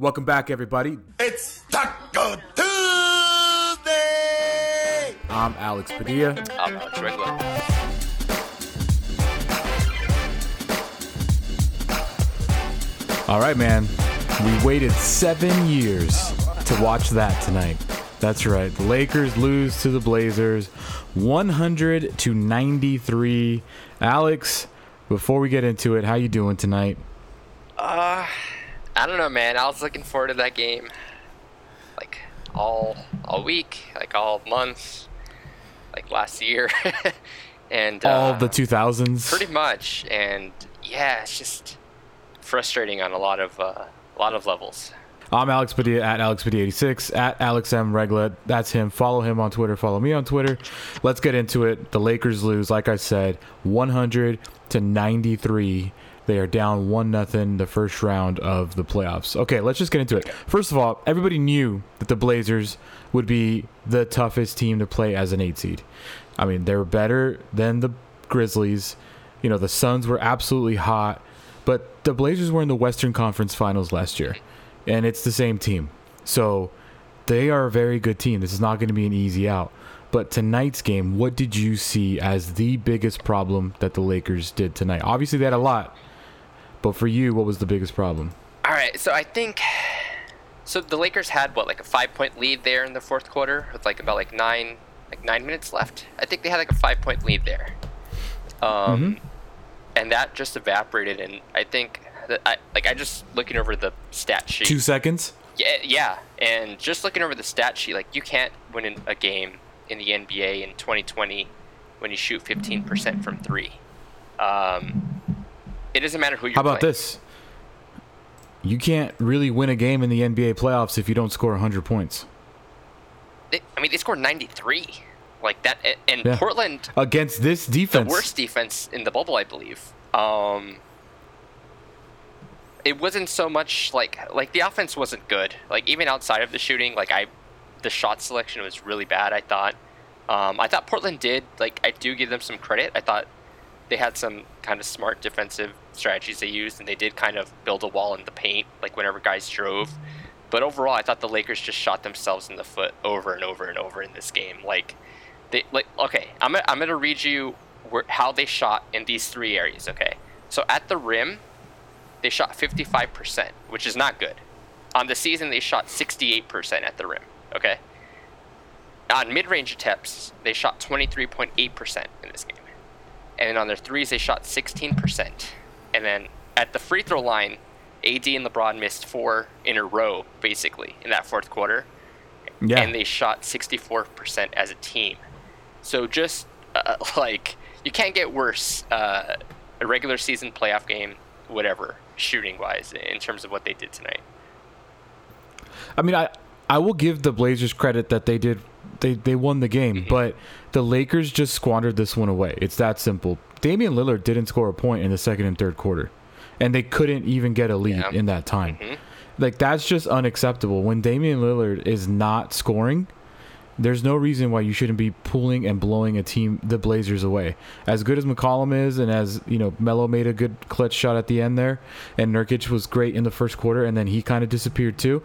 Welcome back, everybody. It's Talk-O Tuesday. I'm Alex Padilla. I'm Alex Regla. All right, man. We waited seven years to watch that tonight. That's right. The Lakers lose to the Blazers 100 to 93. Alex, before we get into it, how you doing tonight? I don't know, man. I was looking forward to that game, like all all week, like all month, like last year, and All uh, the 2000s. pretty much. And yeah, it's just frustrating on a lot of uh, a lot of levels. I'm Alex Padilla at Alex Padilla 86 at Alex M Regla. That's him. Follow him on Twitter. Follow me on Twitter. Let's get into it. The Lakers lose, like I said, 100 to 93. They are down one nothing the first round of the playoffs. Okay, let's just get into it. First of all, everybody knew that the Blazers would be the toughest team to play as an eight seed. I mean, they were better than the Grizzlies. You know, the Suns were absolutely hot, but the Blazers were in the Western Conference Finals last year, and it's the same team. So they are a very good team. This is not going to be an easy out. But tonight's game, what did you see as the biggest problem that the Lakers did tonight? Obviously, they had a lot, but for you, what was the biggest problem? All right, so I think so. The Lakers had what, like a five-point lead there in the fourth quarter, with like about like nine, like nine minutes left. I think they had like a five-point lead there, um, and that just evaporated. And I think that I like I just looking over the stat sheet. Two seconds? Yeah, yeah, and just looking over the stat sheet, like you can't win a game in the NBA in 2020 when you shoot 15% from three. Um, it doesn't matter who you're How about playing. this? You can't really win a game in the NBA playoffs if you don't score 100 points. I mean, they scored 93. Like that, and Yeah. Portland, Against this defense, the worst defense in the bubble, I believe. Um, it wasn't so much like like the offense wasn't good. Like even outside of the shooting, like I, the shot selection was really bad. I thought. Um, I thought Portland did like I do give them some credit. I thought they had some kind of smart defensive strategies they used, and they did kind of build a wall in the paint, like whenever guys drove. But overall, I thought the Lakers just shot themselves in the foot over and over and over in this game. Like, they like okay, I'm gonna, I'm gonna read you where, how they shot in these three areas. Okay, so at the rim, they shot 55%, which is not good. On the season, they shot 68% at the rim. Okay. On mid-range attempts, they shot 23.8% in this game, and on their threes, they shot 16%. And then at the free throw line, AD and LeBron missed four in a row, basically, in that fourth quarter yeah. and they shot 64% as a team. So just uh, like you can't get worse uh, a regular season playoff game, whatever shooting wise in terms of what they did tonight. I mean, I I will give the Blazers credit that they did they they won the game, Mm-hmm. but the Lakers just squandered this one away. It's that simple. Damian Lillard didn't score a point in the second and third quarter, and they couldn't even get a lead Yeah. in that time. Mhm. Like that's just unacceptable. When Damian Lillard is not scoring, there's no reason why you shouldn't be pulling and blowing a team the Blazers away. As good as McCollum is, and as you know, Melo made a good clutch shot at the end there, and Nurkic was great in the first quarter, and then he kind of disappeared too.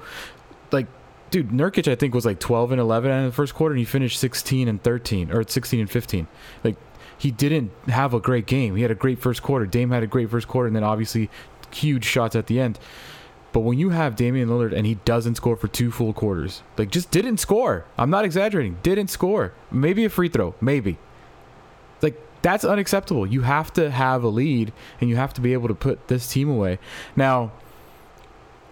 Like, dude, Nurkic I think was like 12 and 11 in the first quarter, and he finished 16 and 13 or 16 and 15. Like, he didn't have a great game. He had a great first quarter. Dame had a great first quarter, and then obviously huge shots at the end. But when you have Damian Lillard and he doesn't score for two full quarters, like just didn't score. I'm not exaggerating. Didn't score. Maybe a free throw. Maybe. Like that's unacceptable. You have to have a lead and you have to be able to put this team away. Now,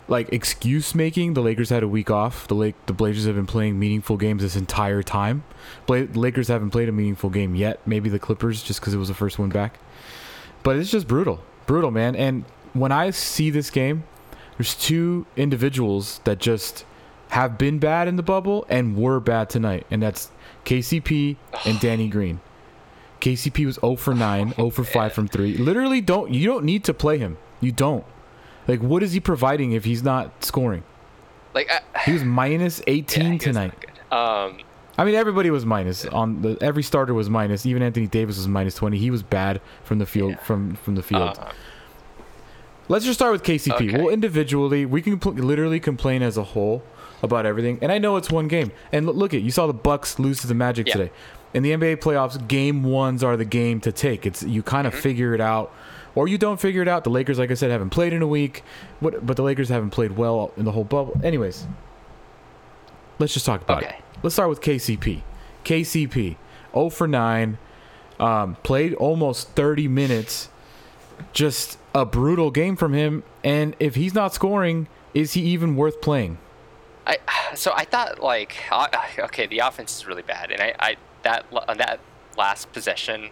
like excuse making, the Lakers had a week off. The Lake the Blazers have been playing meaningful games this entire time. Bla- Lakers haven't played a meaningful game yet. Maybe the Clippers just because it was the first one back. But it's just brutal, brutal, man. And when I see this game, there's two individuals that just have been bad in the bubble and were bad tonight, and that's KCP and Danny Green. KCP was 0 for 9, 0 for 5 from 3. Literally don't you don't need to play him. You don't. Like what is he providing if he's not scoring? Like I, He was minus 18 yeah, tonight. Um, I mean, everybody was minus on the every starter was minus. Even Anthony Davis was minus 20. He was bad from the field Yeah. from from the field. uh, Let's just start with KCP. Okay. Well, individually, we can literally complain as a whole about everything. And I know it's one game. And look, look at you saw the Bucks lose to the Magic Yeah. today. In the NBA playoffs, game ones are the game to take. It's you kind of Mm-hmm. figure it out, or you don't figure it out. The Lakers, like I said, haven't played in a week, but but the Lakers haven't played well in the whole bubble. Anyways, let's just talk about Okay. it. Let's start with KCP. KCP, 0 for 9, um, played almost 30 minutes. Just a brutal game from him. And if he's not scoring, is he even worth playing? I so I thought like okay, the offense is really bad, and I, I that on that last possession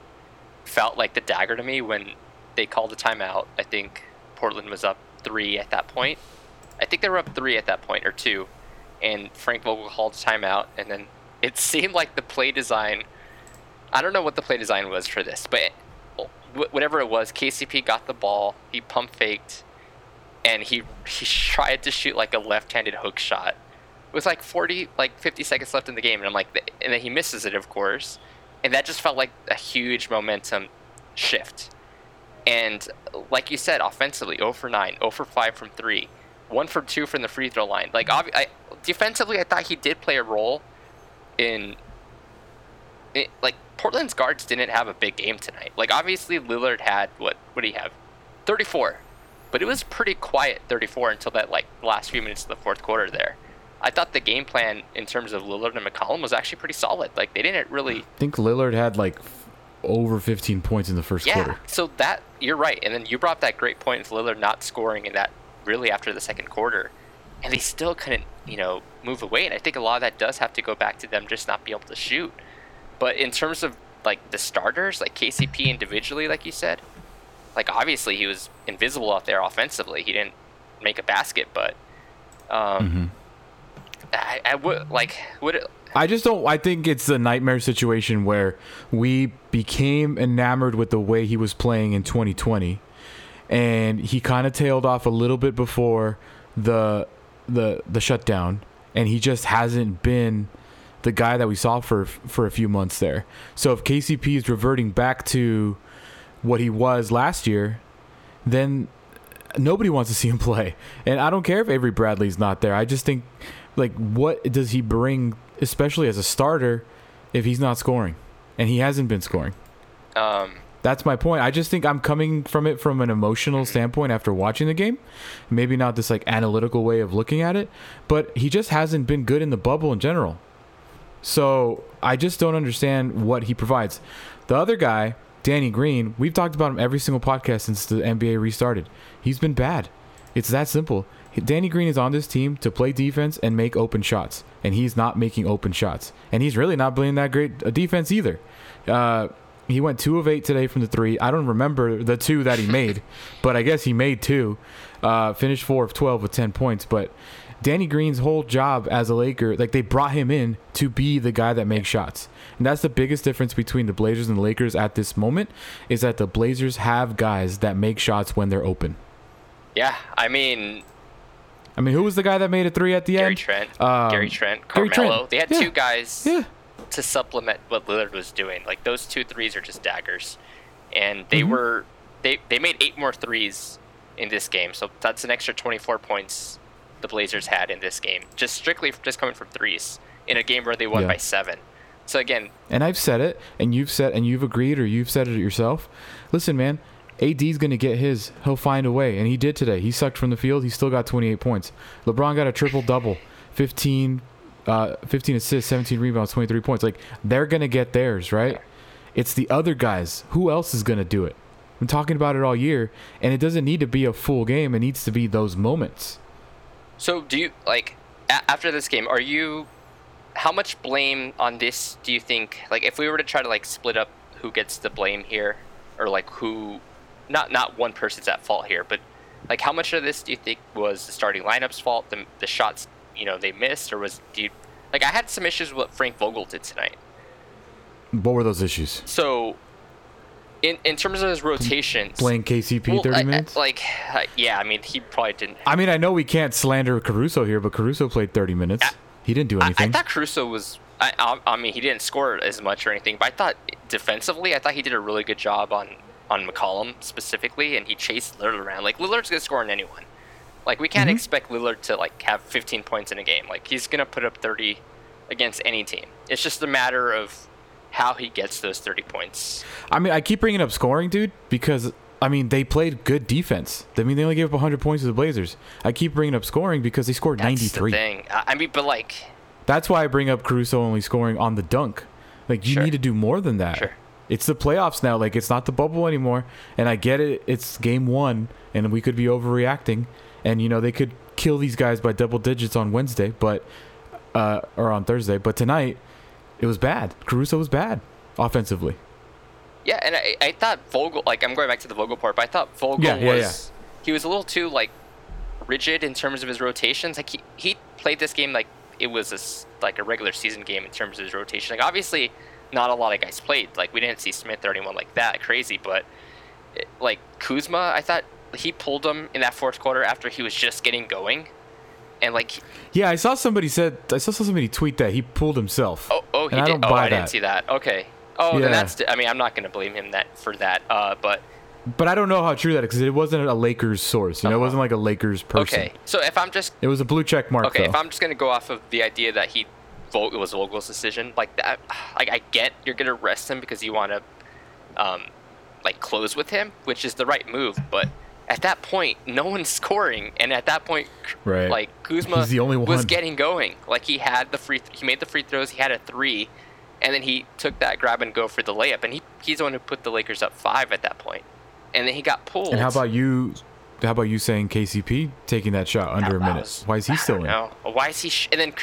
felt like the dagger to me when they called a timeout. I think Portland was up three at that point. I think they were up three at that point or two, and Frank Vogel called a timeout, and then it seemed like the play design. I don't know what the play design was for this, but whatever it was, KCP got the ball, he pump faked, and he he tried to shoot like a left-handed hook shot It was like 40 like 50 seconds left in the game and i'm like and then he misses it of course and that just felt like a huge momentum shift and like you said offensively 0 for 9 0 for 5 from 3 1 for 2 from the free throw line. Like obvi- I, defensively i thought he did play a role in it, like portland's guards didn't have a big game tonight. Like obviously lillard had what what do you have? 34 but it was pretty quiet 34 until that like last few minutes of the fourth quarter there. I thought the game plan in terms of Lillard and McCollum was actually pretty solid. Like they didn't really I think Lillard had like over 15 points in the first Yeah. quarter. So that you're right. And then you brought that great point of Lillard not scoring in that really after the second quarter. And they still couldn't, you know, move away. And I think a lot of that does have to go back to them just not being able to shoot. But in terms of like the starters, like KCP individually, like you said, like obviously he was invisible out there offensively. He didn't make a basket, but um I, I would like would it, I just don't. I think it's a nightmare situation where we became enamored with the way he was playing in 2020, and he kind of tailed off a little bit before the the the shutdown, and he just hasn't been the guy that we saw for for a few months there. So if KCP is reverting back to what he was last year, then nobody wants to see him play. And I don't care if Avery Bradley's not there. I just think, like, what does he bring, especially as a starter, if he's not scoring? And he hasn't been scoring. um That's my point. I just think I'm coming from it from an emotional standpoint after watching the game. Maybe not this like analytical way of looking at it, but he just hasn't been good in the bubble in general. So I just don't understand what he provides. The other guy, Danny Green, we've talked about him every single podcast since the NBA restarted. He's been bad. It's that simple. Danny Green is on this team to play defense and make open shots, and he's not making open shots. And he's really not playing that great a defense either. Uh, he went two of eight today from the three. I don't remember the two that he made, but I guess he made two. Uh, finished four of twelve with ten points. But Danny Green's whole job as a Laker, like they brought him in to be the guy that makes shots, and that's the biggest difference between the Blazers and the Lakers at this moment. Is that the Blazers have guys that make shots when they're open. yeah, I mean I mean, who was the guy that made a three at the Gary end? Trent, Um, Gary Trent, Gary Carmelo. Trent. They had Yeah. two guys Yeah. to supplement what Lillard was doing. Like those two threes are just daggers, and they Mhm. were they they made eight more threes in this game. So that's an extra 24 points the Blazers had in this game, just strictly just coming from threes in a game where they won Yeah. by seven. So again, And I've said it, and you've said, and you've agreed, or you've said it yourself. Listen, man, AD's gonna get his. He'll find a way, and he did today. He sucked from the field. He still got 28 points. LeBron got a triple double, 15, uh, 15 assists, 17 rebounds, 23 points. Like they're gonna get theirs, right? It's the other guys. Who else is gonna do it? I'm talking about it all year, and it doesn't need to be a full game. It needs to be those moments. So do you like a- after this game? Are you how much blame on this do you think? Like if we were to try to like split up who gets the blame here, or like who, not not one person's at fault here, but like how much of this do you think was the starting lineup's fault? The the shots you know they missed, or was do you, like I had some issues with what Frank Vogel did tonight. What were those issues? So. In, in terms of his rotations, Playing KCP well, 30 I- I- minutes. like, uh, yeah, I mean, he probably didn't I mean, I know we can't slander Caruso here, but Caruso played 30 minutes. I- he didn't do I, I anything. thought Caruso was. I, I, I mean, he didn't score as much or anything, but I thought defensively, I thought he did a really good job on on McCollum specifically, and he chased Lillard around. Like Lillard's gonna score on anyone. Like we can't Mhm. expect Lillard to like have 15 points in a game. Like he's gonna put up 30 against any team. It's just a matter of how he gets those 30 points. I mean, I keep bringing up scoring, dude, because I mean they played good defense. I mean, they only gave up 100 points to the Blazers. I keep bringing up scoring because they scored That's 93. the thing. I I mean, but like, That's why I bring up Caruso only scoring on the dunk. Like you Sure. need to do more than that. Sure. It's the playoffs now. Like it's not the bubble anymore. And I get it. It's game one, and we could be overreacting. And you know they could kill these guys by double digits on Wednesday, but uh, or on Thursday. But tonight, it was bad. Caruso was bad offensively. yeah, and I, I thought Vogel. Like I'm going back to the Vogel part, but I thought Vogel Yeah, yeah, was he was a little too like rigid in terms of his rotations. Like he, he played this game like it was a, like a regular season game in terms of his rotation. Like obviously, not a lot of guys played. Like we didn't see Smith or anyone like that crazy, but it, like Kuzma, I thought he pulled him in that fourth quarter after he was just getting going, and like Yeah, I saw somebody said I saw somebody tweet that he pulled himself. oh oh he I did. don't oh, buy I that. didn't see that. Okay. Oh, Yeah. then that's. I mean, I'm not gonna blame him that for that. Uh, but But I don't know how true that is because it wasn't a Lakers source. You know, it Uh-huh. wasn't like a Lakers person. okay. So if I'm just It was a blue check mark. Okay, though. if I'm just gonna go off of the idea that he, It was Vogel's decision, like that, like I get you're gonna rest him because you want to, um, like close with him, which is the right move. But at that point, no one's scoring, and at that point, Right. like Kuzma He's the only was getting going. Like he had the free, he made the free throws, he had a three, and then he took that grab and go for the layup, and he he's the one who put the Lakers up five at that point, and then he got pulled. And how about you? How about you saying KCP taking that shot under a minute? was- Why is he still in? know. Why is he? Sh- and then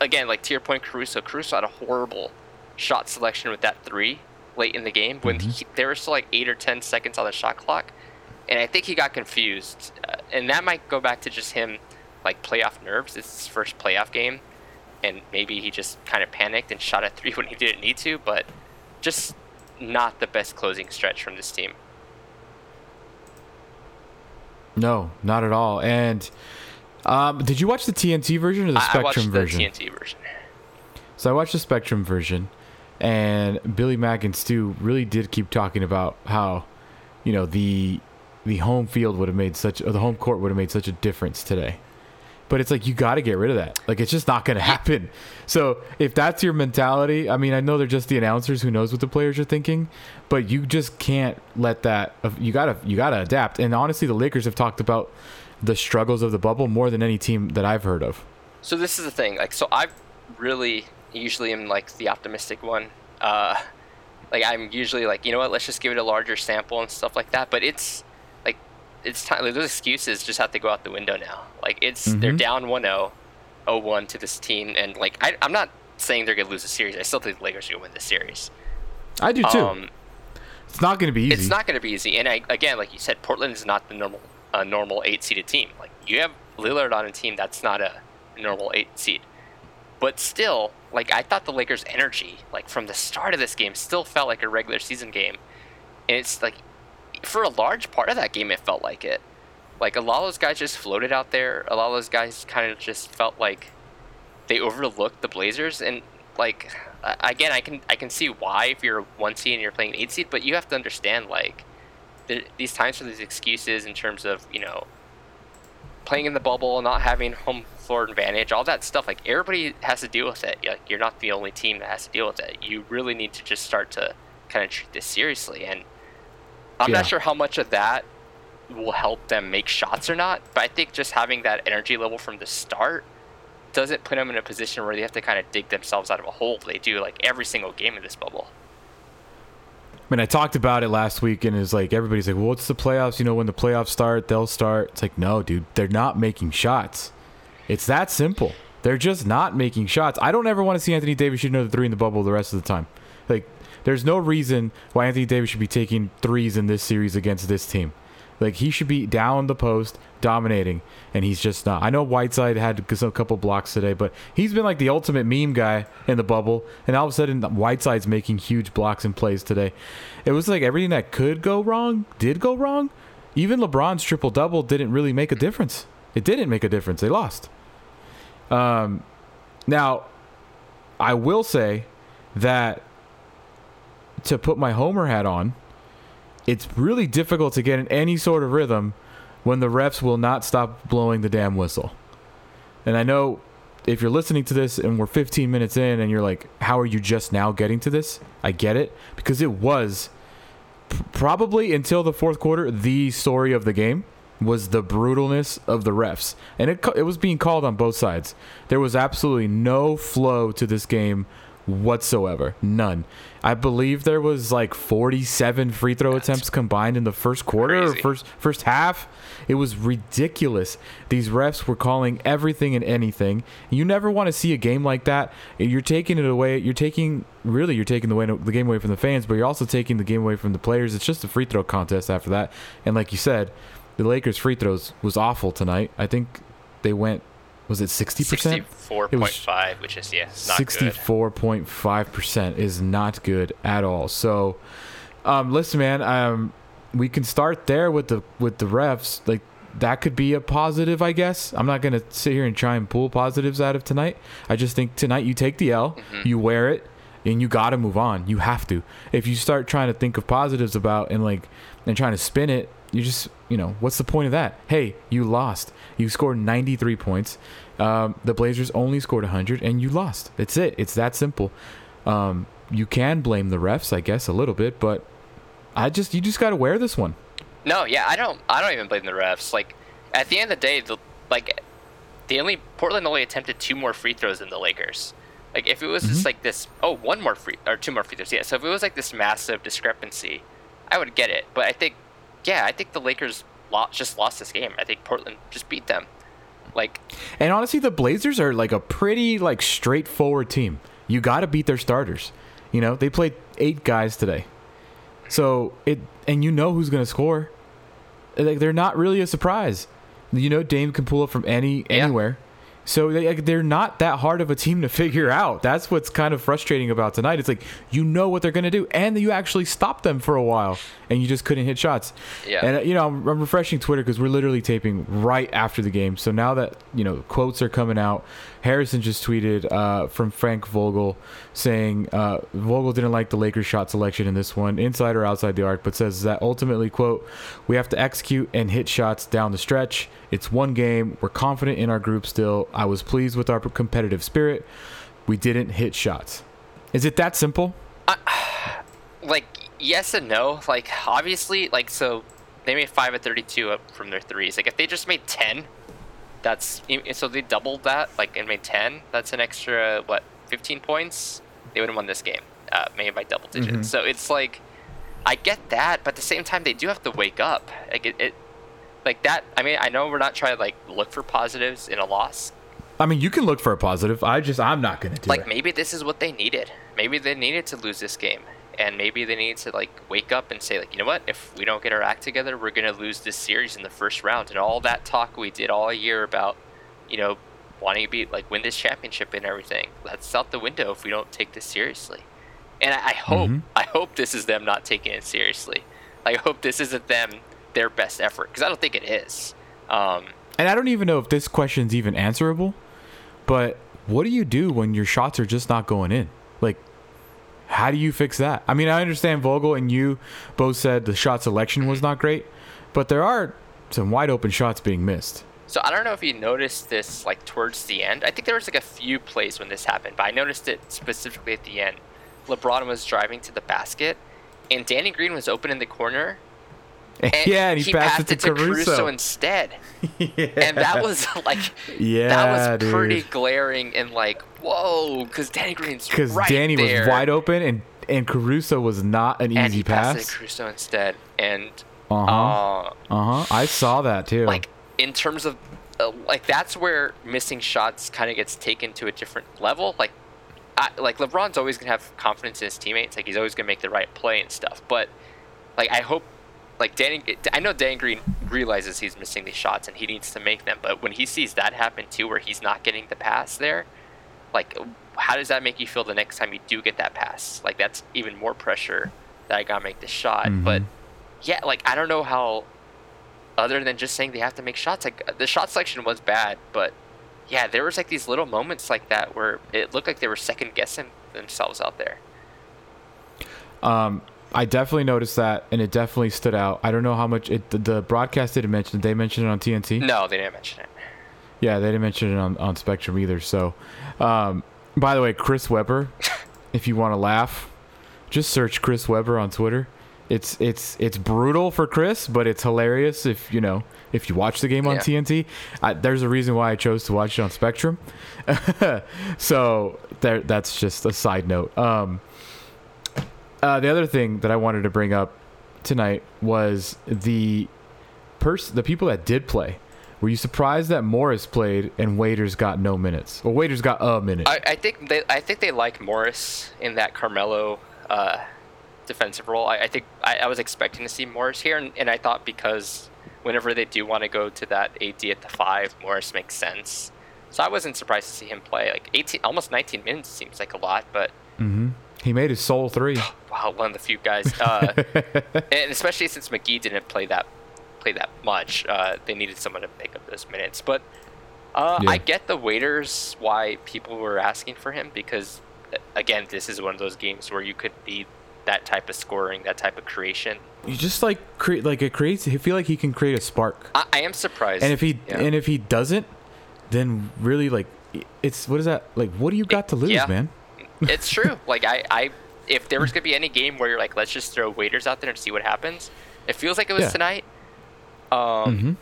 again, like to your point, Caruso. Caruso had a horrible shot selection with that three late in the game when Mm-hmm. he, there was still like eight or ten seconds on the shot clock, and I think he got confused. Uh, and that might go back to just him, like playoff nerves. It's his first playoff game, and maybe he just kind of panicked and shot a three when he didn't need to. But just not the best closing stretch from this team. No, not at all. And um, did you watch the TNT version or the I, I Spectrum watched version? the TNT version. So I watched the Spectrum version, and Billy Mack and Stu really did keep talking about how, you know, the the home field would have made such, or the home court would have made such a difference today. But it's like you got to get rid of that. Like it's just not going to happen. So if that's your mentality, I mean, I know they're just the announcers who knows what the players are thinking, but you just can't let that. You gotta you gotta adapt. And honestly, the Lakers have talked about the struggles of the bubble more than any team that I've heard of. So this is the thing. Like, so I really usually am like the optimistic one. Uh, like I'm usually like, you know what? Let's just give it a larger sample and stuff like that. But it's like, it's time. Like, those excuses just have to go out the window now. Like it's they're Mhm. down 1-0, 0-1 to this team, and like I, I'm not saying they're gonna lose the series. I still think the Lakers are gonna win this series. I do too. Um, it's not going to be easy. it's not going to be easy. And I, again, like you said, Portland is not the normal a normal eight seeded team. Like you have Lillard on a team that's not a normal eight seed. But still, like I thought the Lakers' energy, like from the start of this game, still felt like a regular season game. And it's like, for a large part of that game, it felt like it. Like a lot of those guys just floated out there. A lot of those guys kind of just felt like they overlooked the Blazers. And like again, I can I can see why if you're one seed and you're playing eight seed, but you have to understand like there, these times for these excuses in terms of you know playing in the bubble, not having home floor advantage, all that stuff. Like everybody has to deal with it. Like you're not the only team that has to deal with it. You really need to just start to kind of treat this seriously. And I'm Yeah. not sure how much of that will help them make shots or not, but I think just having that energy level from the start doesn't put them in a position where they have to kind of dig themselves out of a hole. They do like every single game in this bubble. I mean, I talked about it last week, and it's like everybody's like, "Well, what's the playoffs? You know, when the playoffs start, they'll start." It's like, no, dude, they're not making shots. It's that simple. They're just not making shots. I don't ever want to see Anthony Davis shoot another three in the bubble the rest of the time. Like, there's no reason why Anthony Davis should be taking threes in this series against this team. Like, he should be down the post, dominating, and he's just not. I know Whiteside had a couple blocks today, but he's been like the ultimate meme guy in the bubble, and all of a sudden, Whiteside's making huge blocks and plays today. It was like everything that could go wrong did go wrong. Even LeBron's triple double didn't really make a difference. It didn't make a difference. They lost. Um, now, I will say that to put my Homer hat on, it's really difficult to get in any sort of rhythm when the refs will not stop blowing the damn whistle. And I know if you're listening to this and we're 15 minutes in and you're like, how are you just now getting to this? I get it because it was probably until the fourth quarter the story of the game was the brutalness of the refs. And it, it was being called on both sides. There was absolutely no flow to this game whatsoever. None. I believe there was like 47 free throw That's attempts combined in the first quarter or first first half. It was ridiculous. These refs were calling everything and anything. You never want to see a game like that. You're taking it away. You're taking really you're taking the way the game away from the fans, but you're also taking the game away from the players. It's just a free throw contest after that. And like you said, the Lakers free throws was awful tonight. I think they went was it 60%? Sixty-four point five, which is yeah, it's not good. Sixty-four point five percent is not good at all. So, um, listen, man, um, we can start there with the with the refs. Like that could be a positive, I guess. I'm not gonna sit here and try and pull positives out of tonight. I just think tonight you take the L, Mm-hmm. you wear it, and you gotta move on. You have to. If you start trying to think of positives about and like and trying to spin it, you just you know what's the point of that? Hey, you lost. You scored 93 points. Um, the Blazers only scored 100, and you lost. That's it. It's that simple. Um, you can blame the refs, I guess, a little bit, but I just you just gotta wear this one. No, yeah, I don't. I don't even blame the refs. Like, at the end of the day, the like, the only Portland only attempted two more free throws than the Lakers. Like, if it was Mm-hmm. just like this, oh, one more free or two more free throws, yeah. So if it was like this massive discrepancy, I would get it. But I think, yeah, I think the Lakers lo- just lost this game. I think Portland just beat them. Like, And honestly, the Blazers are like a pretty like straightforward team. You got to beat their starters. You know, they played eight guys today, so it and you know who's gonna score. Like they're not really a surprise. You know, Dame can pull up from any Yeah. anywhere. So they, like, they're not that hard of a team to figure out. That's what's kind of frustrating about tonight. It's like you know what they're going to do, and you actually stopped them for a while, and you just couldn't hit shots. Yeah. And uh, you know, I'm, I'm refreshing Twitter because we're literally taping right after the game. So now that you know quotes are coming out, Harrison just tweeted uh, from Frank Vogel saying uh, Vogel didn't like the Lakers shot selection in this one, inside or outside the arc, but says that ultimately, quote, we have to execute and hit shots down the stretch. It's one game. We're confident in our group still. I was pleased with our competitive spirit. We didn't hit shots. Is it that simple? like yes and no. Like obviously, like so they made five at thirty-two up from their threes. Like if they just made ten, that's so they doubled that. Like and made ten. That's an extra what fifteen points. They would have won this game, uh, maybe by double digits. So it's like I get that, but at the same time they do have to wake up. Like it, it like that. I mean, I know we're not trying to like look for positives in a loss. I mean, you can look for a positive. I just, I'm not going to do like it. Like maybe this is what they needed. Maybe they needed to lose this game, and maybe they need to like wake up and say like, you know what? If we don't get our act together, we're gonna lose this series in the first round. And all that talk we did all year about, you know, wanting to be like win this championship and everything, that's out the window if we don't take this seriously. And I, I hope, Mhm. I hope this is them not taking it seriously. I hope this isn't them their best effort because I don't think it is. Um, And I don't even know if this question's even answerable, but what do you do when your shots are just not going in? Like, how do you fix that? I mean, I understand Vogel and you both said the shot selection was not great, but there are some wide open shots being missed. So I don't know if you noticed this like towards the end. I think there was like a few plays when this happened, but I noticed it specifically at the end. LeBron was driving to the basket, and Danny Green was open in the corner. And yeah, and he, passed, it to, Caruso. instead, and that was like yeah, that was pretty dude. glary and like whoa, because Danny Green's Because right Danny there, was wide open and and Caruso was not an and easy he passed it pass. to Caruso instead, and Uh huh. uh, Uh huh. I saw that too. like in terms of uh, like that's where missing shots kind of gets taken to a different level like I, like lebron's always gonna have confidence in his teammates like he's always gonna make the right play and stuff but like i hope like danny i know dan green realizes he's missing these shots and he needs to make them but when he sees that happen too where he's not getting the pass there like how does that make you feel the next time you do get that pass like that's even more pressure that i gotta make this shot but Mhm. yeah like i don't know how other than just saying they have to make shots. Like the shot selection was bad, but yeah, there was like these little moments like that where it looked like they were second guessing themselves out there. Um, I definitely noticed that, and it definitely stood out. I don't know how much it. The, the broadcast didn't mention. Did they mentioned it on TNT? No, they didn't mention it. Yeah, they didn't mention it on, on Spectrum either. So, um, by the way, Chris Webber, if you want to laugh, just search Chris Webber on Twitter. It's it's it's brutal for Chris, but it's hilarious if you know if you watch the game on Yeah. TNT. I, there's a reason why I chose to watch it on Spectrum. so there, that's just a side note. Um, uh, the other thing that I wanted to bring up tonight was the pers- the people that did play. Were you surprised that Morris played and Waiters got no minutes? Well, Waiters got a minute. I, I think they I think they like Morris in that Carmelo uh, defensive role. I, I think I, I was expecting to see Morris here, and, and I thought because whenever they do want to go to that AD at the five, Morris makes sense. So I wasn't surprised to see him play like 18, almost 19 minutes seems like a lot, but hmm He made his sole three. wow, one of the few guys, uh, and especially since McGee didn't play that play that much, uh, they needed someone to make up those minutes. But uh, Yeah. I get the waiters why people were asking for him because again, this is one of those games where you could need that type of scoring, that type of creation. You just like create like it creates. I feel like he can create a spark. I, I am surprised. And if he yeah. and if he doesn't, then really like it's what is that like? What do you got to lose, yeah. man? It's true. Like I, I, if there was gonna be any game where you're like, let's just throw waiters out there and see what happens, it feels like it was Yeah. tonight. Um, hmm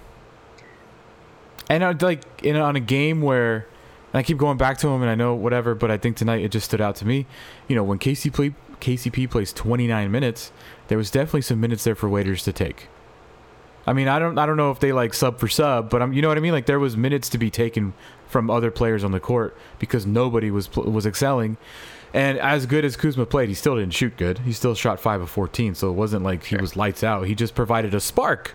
And I'd like in on a game where and I keep going back to him, and I know whatever, but I think tonight it just stood out to me. You know, when Casey play, KCP plays 29 minutes, there was definitely some minutes there for waiters to take. I mean, I don't, I don't know if they like sub for sub, but I'm, you know what I mean. Like there was minutes to be taken from other players on the court because nobody was was excelling. And as good as Kuzma played, he still didn't shoot good. He still shot five of 14, so it wasn't like he was lights out. He just provided a spark.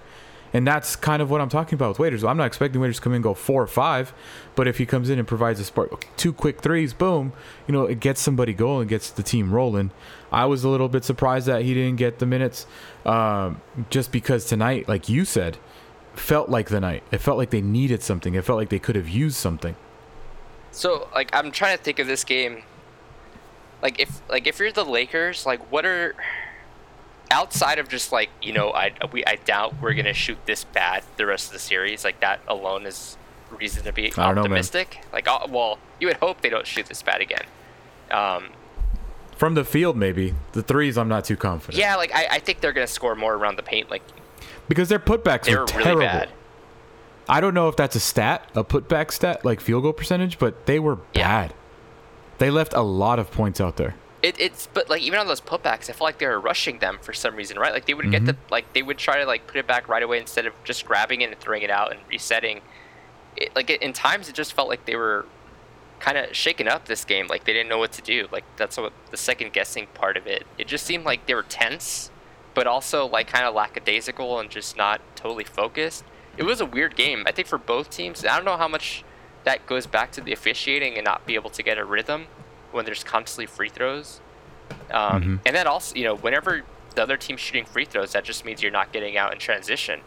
And that's kind of what I'm talking about with Waiters. I'm not expecting Waiters to come in and go four or five, but if he comes in and provides a spark, two quick threes, boom, you know, it gets somebody going, gets the team rolling. I was a little bit surprised that he didn't get the minutes, um, just because tonight, like you said, felt like the night. It felt like they needed something. It felt like they could have used something. So like I'm trying to think of this game. Like if like if you're the Lakers, like what are outside of just like you know I we I doubt we're gonna shoot this bad the rest of the series. Like that alone is reason to be don't know, optimistic. Like uh, well, you would hope they don't shoot this bad again. Um, From the field, maybe the threes. I'm not too confident. yeah, like I, I think they're gonna score more around the paint. Like because their putbacks they were were terrible. really bad. I don't know if that's a stat, a putback stat, like field goal percentage, but they were Yeah. bad. They left a lot of points out there. It, it's but like even on those putbacks, I felt like they were rushing them for some reason, right? Like they would Mm-hmm. get the like they would try to like put it back right away instead of just grabbing it and throwing it out and resetting. It, like in times, it just felt like they were kind of shaken up this game. Like they didn't know what to do. Like that's what the second guessing part of it. It just seemed like they were tense, but also like kind of lackadaisical and just not totally focused. It was a weird game. I think for both teams. I don't know how much that goes back to the officiating and not be able to get a rhythm when there's constantly free throws. Um, Mhm. And then also, you know, whenever the other team's shooting free throws, that just means you're not getting out in transition,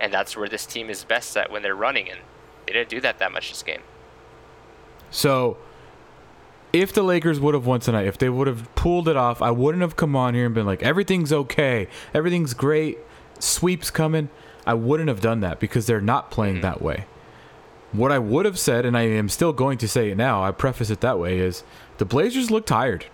and that's where this team is best at when they're running. And they didn't do that that much this game. So, if the Lakers would have won tonight, if they would have pulled it off, I wouldn't have come on here and been like, everything's okay, everything's great, sweeps coming. I wouldn't have done that because they're not playing that way. What I would have said, and I am still going to say it now, I preface it that way, is the Blazers look tired.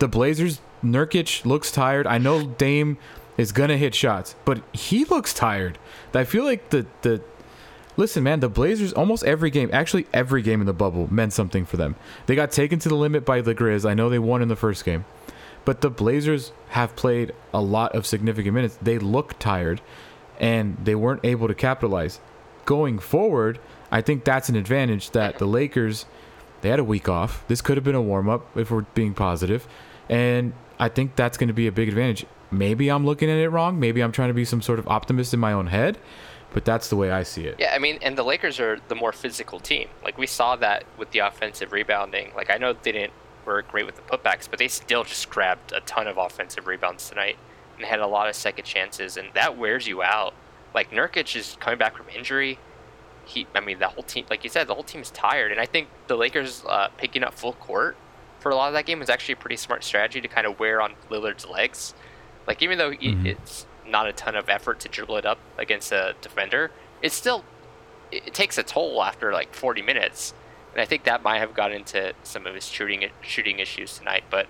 The Blazers, Nurkic looks tired. I know Dame is gonna hit shots, but he looks tired. I feel like the the Listen, man, the Blazers almost every game, actually every game in the bubble meant something for them. They got taken to the limit by the Grizz. I know they won in the first game. But the Blazers have played a lot of significant minutes. They look tired and they weren't able to capitalize. Going forward, I think that's an advantage that the Lakers they had a week off. This could have been a warm up if we're being. And I think that's going to be a big advantage. Maybe I'm looking at it wrong. Maybe I'm trying to be some sort of optimist in my own head, but that's the way I see it. Yeah, I mean, and the Lakers are the more physical team. Like we saw that with the offensive rebounding. Like I know they didn't were great with the putbacks, but they still just grabbed a ton of offensive rebounds tonight and had a lot of second chances, and that wears you out. Like Nurkic is coming back from injury. He, I mean, the whole team, like you said, the whole team is tired, and I think the Lakers uh, picking up full court for a lot of that game was actually a pretty smart strategy to kind of wear on Lillard's legs. Like even though he- Mhm. it's not a ton of effort to dribble it up against a defender, it's still it it takes a toll after like 40 minutes. And I think that might have got into some of his shooting shooting issues tonight. But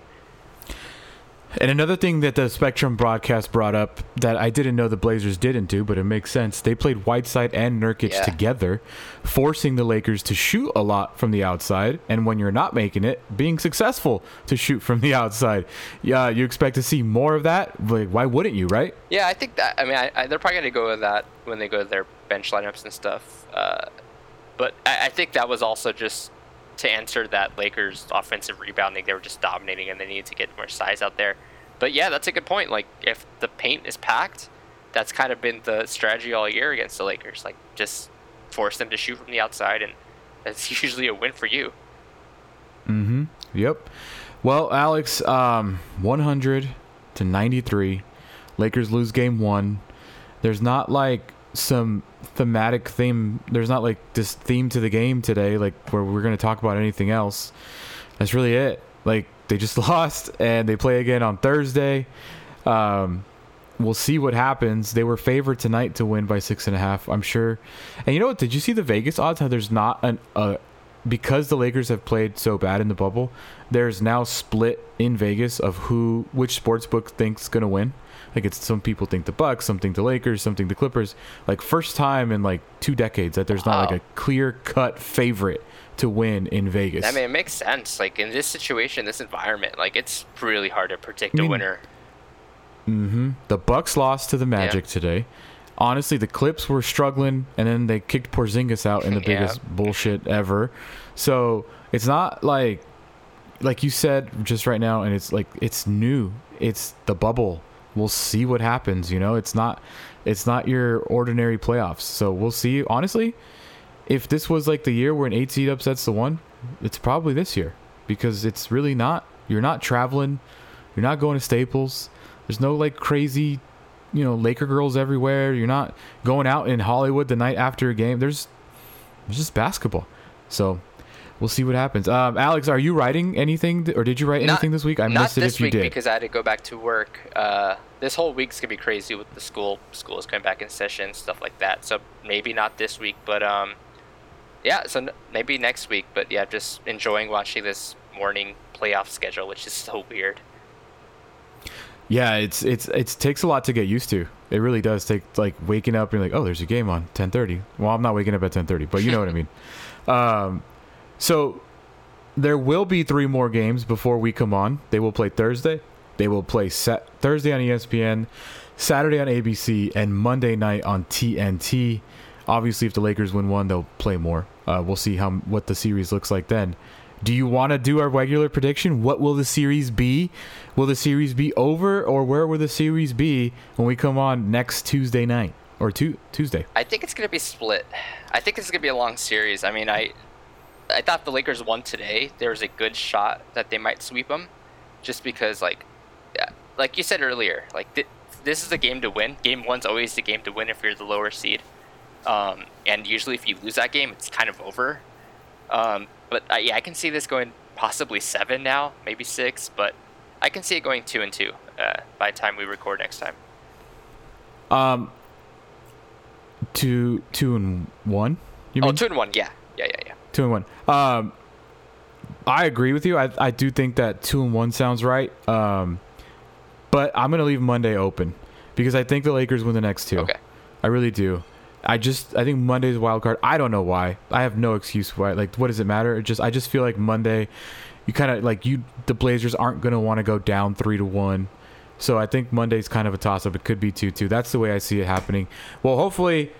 And another thing that the Spectrum broadcast brought up that I didn't know the Blazers didn't do, but it makes sense. They played Whiteside and Nurkic Yeah. together, forcing the Lakers to shoot a lot from the outside. And when you're not making it, being successful to shoot from the outside. Yeah, you expect to see more of that. Like, why wouldn't you, right? yeah, I think that I mean I, I, they're probably gonna go with that when they go to their bench lineups and stuff. Uh, but I, I think that was also just to answer that Lakers offensive rebounding. They were just dominating and they needed to get more size out there. But yeah, that's a good point. Like if the paint is packed, that's kind of been the strategy all year against the Lakers. Like just force them to shoot from the outside, and that's usually a win for you. Mm-hmm. Yep. Well, Alex, um, 100 to 93. Lakers lose game one. There's not like some thematic theme. There's not like this theme to the game today, like where we're going to talk about anything else. That's really it. Like they just lost and they play again on Thursday. Um, we'll see what happens. They were favored tonight to win by six and a half, I'm sure. And you know what? Did you see the Vegas odds? How there's not an uh, because the Lakers have played so bad in the bubble. There's now split in Vegas of who which sports book thinks gonna win. Like it's some people think the Bucks, some think the Lakers, some think the Clippers. Like first time in like two decades that there's not Wow. like a clear cut favorite to win in Vegas. I mean, it makes sense. Like in this situation, this environment, like it's really hard to predict I mean, a winner. hmm The Bucks lost to the Magic today. Honestly, the Clips were struggling, and then they kicked Porzingis out in the Yeah. biggest bullshit ever. So it's not like, like you said just right now, and it's like it's new. It's the bubble. We'll see what happens. You know, it's not, it's not your ordinary playoffs. So we'll see. Honestly, if this was like the year where an eight seed upsets the one, it's probably this year because it's really not. You're not traveling. You're not going to Staples. There's no like crazy, you know, Laker girls everywhere. You're not going out in Hollywood the night after a game. There's, there's just basketball. So we'll see what happens. Um, Alex, are you writing anything, th- or did you write Not- anything this week? I missed it if you week did. because I had to go back to work. Uh, this whole week's gonna be crazy with the school. School is coming back in session, stuff like that. So maybe not this week, but um, yeah. So n- maybe next week. But yeah, just enjoying watching this morning playoff schedule, which is so weird. Yeah, it's it's it takes a lot to get used to. It really does take like waking up and like, oh, there's a game on 10:30. Well, I'm not waking up at 10:30, but you know what I mean. Um, so there will be three more games before we come on. They will play Thursday. They will play set Thursday on ESPN, Saturday on ABC, and Monday night on TNT. Obviously, if the Lakers win one, they'll play more. Uh, we'll see how what the series looks like then. Do you want to do our regular prediction? What will the series be? Will the series be over, or where will the series be when we come on next Tuesday night or tu- Tuesday? I think it's gonna be split. I think this is gonna be a long series. I mean, I I thought the Lakers won today. There was a good shot that they might sweep them, just because like like you said earlier, like th- this is a game to win. Game one's always the game to win if you're the lower seed, um, and usually if you lose that game, it's kind of over. Um, but uh, yeah, I can see this going possibly seven now, maybe six, but I can see it going two and two uh, by the time we record next time. Um, two, two and one. You Oh, mean two and one, yeah, yeah, yeah, yeah. two and one? Um, I agree with you. I I do think that two and one sounds right. Um, but I'm gonna leave Monday open because I think the Lakers win the next two. Okay. I really do. I just I think Monday's wild card. I don't know why. I have no excuse why. Like, what does it matter? It just I just feel like Monday, you kind of like you the Blazers aren't gonna want to go down three to one. So I think Monday's kind of a toss up. It could be two two. That's the way I see it happening. Well, hopefully.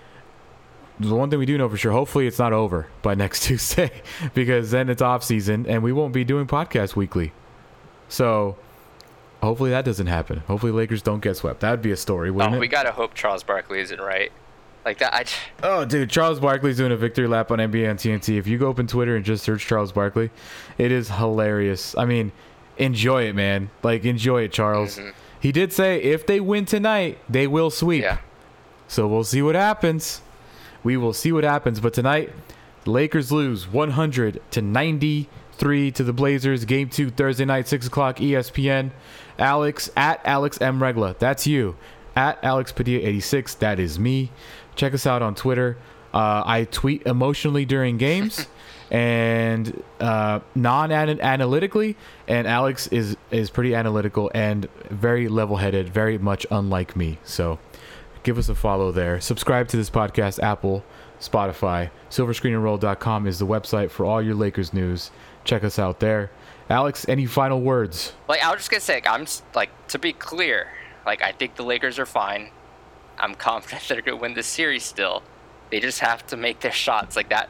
The one thing we do know for sure, hopefully it's not over by next Tuesday, because then it's off season and we won't be doing podcasts weekly. So hopefully that doesn't happen. Hopefully Lakers don't get swept. That'd be a story, wouldn't Oh, it? we gotta hope Charles Barkley isn't right. Like that, I. Oh, dude, Charles Barkley's doing a victory lap on NBA and TNT. If you go open Twitter and just search Charles Barkley, it is hilarious. I mean, enjoy it, man. Like, enjoy it, Charles. Mhm. He did say if they win tonight, they will sweep. Yeah. So we'll see what happens. We will see what happens. But tonight, Lakers lose 100 to 93 to the Blazers. Game two Thursday night, six o'clock, ESPN. Alex at Alex M Regla. That's you. At Alex Padilla 86. That is me. Check us out on Twitter. Uh, I tweet emotionally during games and uh, non analytically. And Alex is is pretty analytical and very level headed, very much unlike me. So give us a follow there. Subscribe to this podcast, Apple, Spotify. SilverScreenandRoll.com is the website for all your Lakers news. Check us out there. Alex, any final words? Like I was just gonna say, I'm like to be clear, like I think the Lakers are fine. I'm confident they're gonna win this series still. They just have to make their shots like that.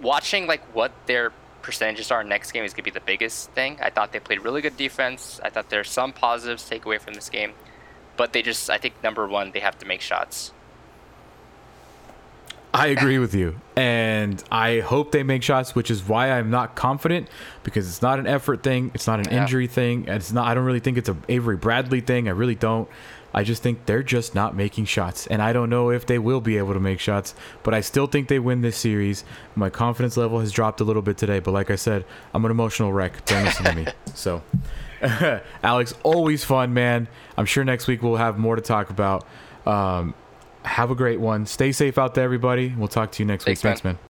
Watching like what their percentages are next game is gonna be the biggest thing. I thought they played really good defense. I thought there's some positives to take away from this game, but they just I think number one they have to make shots. I agree with you. And I hope they make shots, which is why I'm not confident because it's not an effort thing. It's not an Yeah. injury thing. and It's not I don't really think it's a Avery Bradley thing. I really don't. I just think they're just not making shots. And I don't know if they will be able to make shots, but I still think they win this series. My confidence level has dropped a little bit today, but like I said, I'm an emotional wreck. Don't listen to me. So Alex, always fun, man. I'm sure next week we'll have more to talk about. Um, have a great one. Stay safe out there, everybody. We'll talk to you next Thanks, week. Thanks, man. man.